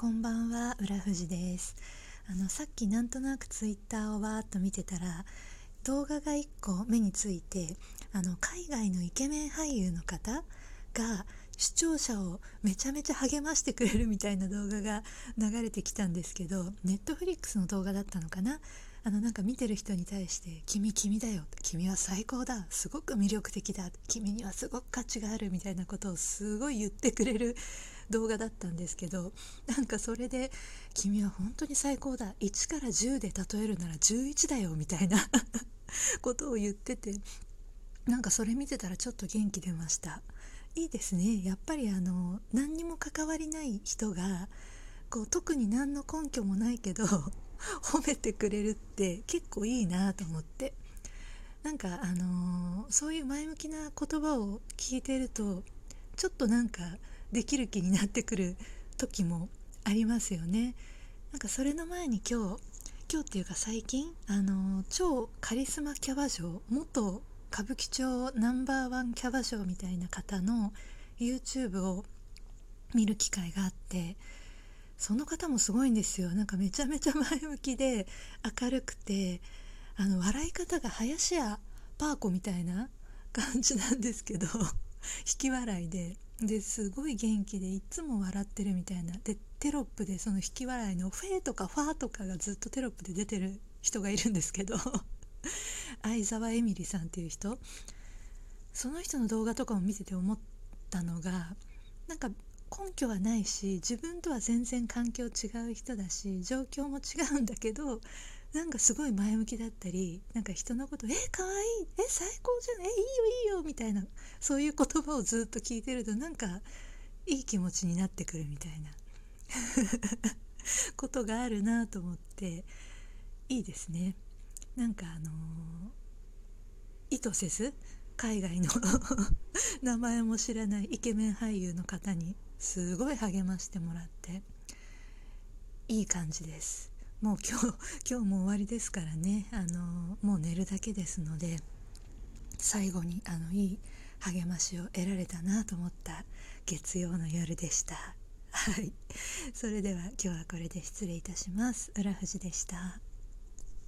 こんばんは浦富です。あのさっきなんとなくツイッターをわーっと見てたら動画が1個目についてあの海外のイケメン俳優の方が視聴者をめちゃめちゃ励ましてくれるみたいな動画が流れてきたんですけどネットフリックスの動画だったのかな？あのなんか見てる人に対して「君君だよ」「君は最高だ」「すごく魅力的だ」「君にはすごく価値がある」みたいなことをすごい言ってくれる動画だったんですけどなんかそれで「君は本当に最高だ。1から10で例えるなら11だよ」みたいな ことを言っててなんかそれ見てたらちょっと元気出ました。いいですね。やっぱりあの何にも関わりない人がこう特に何の根拠もないけど 褒めてくれるって結構いいなと思って。なんかあのー、そういう前向きな言葉を聞いてるとちょっとなんかできる気になってくる時もありますよね。なんかそれの前に今日今日っていうか最近あの、超カリスマキャバ嬢元歌舞伎町ナンバーワンキャバ嬢みたいな方の YouTube を見る機会があってその方もすごいんですよ。なんかめちゃめちゃ前向きで明るくてあの笑い方が林家パー子みたいな感じなんですけど。引き笑いでですごい元気でいつも笑ってるみたいな。でテロップでその引き笑いのフェーとかファーとかがずっとテロップで出てる人がいるんですけど 相沢エミリさんっていう人。その人の動画とかを見てて思ったのがなんか根拠はないし自分とは全然環境違う人だし状況も違うんだけどなんかすごい前向きだったりなんか人のこと「えかわいいえ最高じゃんえいいよいいよ」みたいなそういう言葉をずっと聞いてるとなんかいい気持ちになってくるみたいな ことがあるなと思っていいですね。なんかあのー、意図せず海外の 名前も知らないイケメン俳優の方にすごい励ましてもらっていい感じです。もう今日 今日も終わりですからね。あのもう寝るだけですので最後にあのいい励ましを得られたなと思った月曜の夜でした。はい。それでは今日はこれで失礼いたします。浦富士でした。